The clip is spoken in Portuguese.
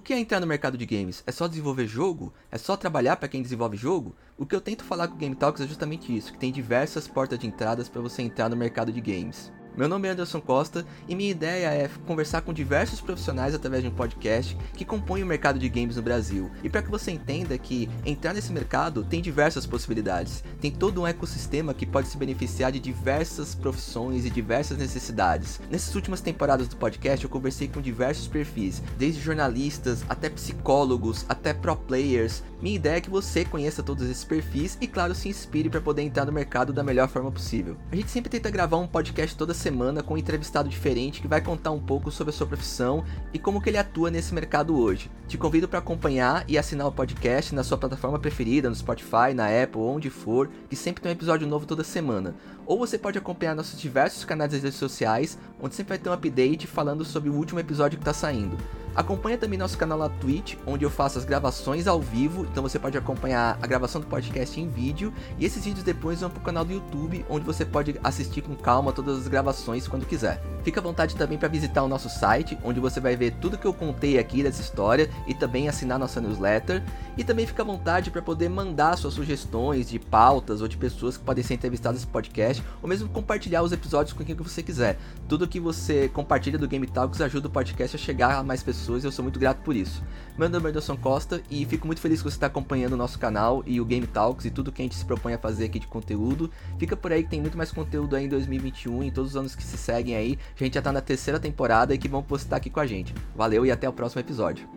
O que é entrar no mercado de games? É só desenvolver jogo? É só trabalhar para quem desenvolve jogo? O que eu tento falar com o Game Talks é justamente isso, que tem diversas portas de entradas para você entrar no mercado de games. Meu nome é Anderson Costa e minha ideia é conversar com diversos profissionais através de um podcast que compõem o mercado de games no Brasil. E para que você entenda que entrar nesse mercado tem diversas possibilidades, tem todo um ecossistema que pode se beneficiar de diversas profissões e diversas necessidades. Nessas últimas temporadas do podcast eu conversei com diversos perfis, desde jornalistas até psicólogos, até pro players. Minha ideia é que você conheça todos esses perfis e claro se inspire para poder entrar no mercado da melhor forma possível. A gente sempre tenta gravar um podcast toda semana com um entrevistado diferente que vai contar um pouco sobre a sua profissão e como que ele atua nesse mercado hoje. Te convido para acompanhar e assinar o podcast na sua plataforma preferida, no Spotify, na Apple, onde for, que sempre tem um episódio novo toda semana. Ou você pode acompanhar nossos diversos canais das redes sociais, onde sempre vai ter um update falando sobre o último episódio que está saindo. Acompanha também nosso canal na Twitch, onde eu faço as gravações ao vivo, então você pode acompanhar a gravação do podcast em vídeo, e esses vídeos depois vão pro canal do YouTube, onde você pode assistir com calma todas as gravações quando quiser. Fica à vontade também para visitar o nosso site, onde você vai ver tudo que eu contei aqui dessa história e também assinar nossa newsletter, e também fica à vontade para poder mandar suas sugestões de pautas ou de pessoas que podem ser entrevistadas nesse podcast, ou mesmo compartilhar os episódios com quem que você quiser. Tudo que você compartilha do Game Talks ajuda o podcast a chegar a mais pessoas pessoas e eu sou muito grato por isso. Meu nome é Anderson Costa e fico muito feliz que você está acompanhando o nosso canal e o Game Talks e tudo que a gente se propõe a fazer aqui de conteúdo. Fica por aí que tem muito mais conteúdo aí em 2021 e todos os anos que se seguem aí. A gente já está na terceira temporada e que vão postar aqui com a gente. Valeu e até o próximo episódio.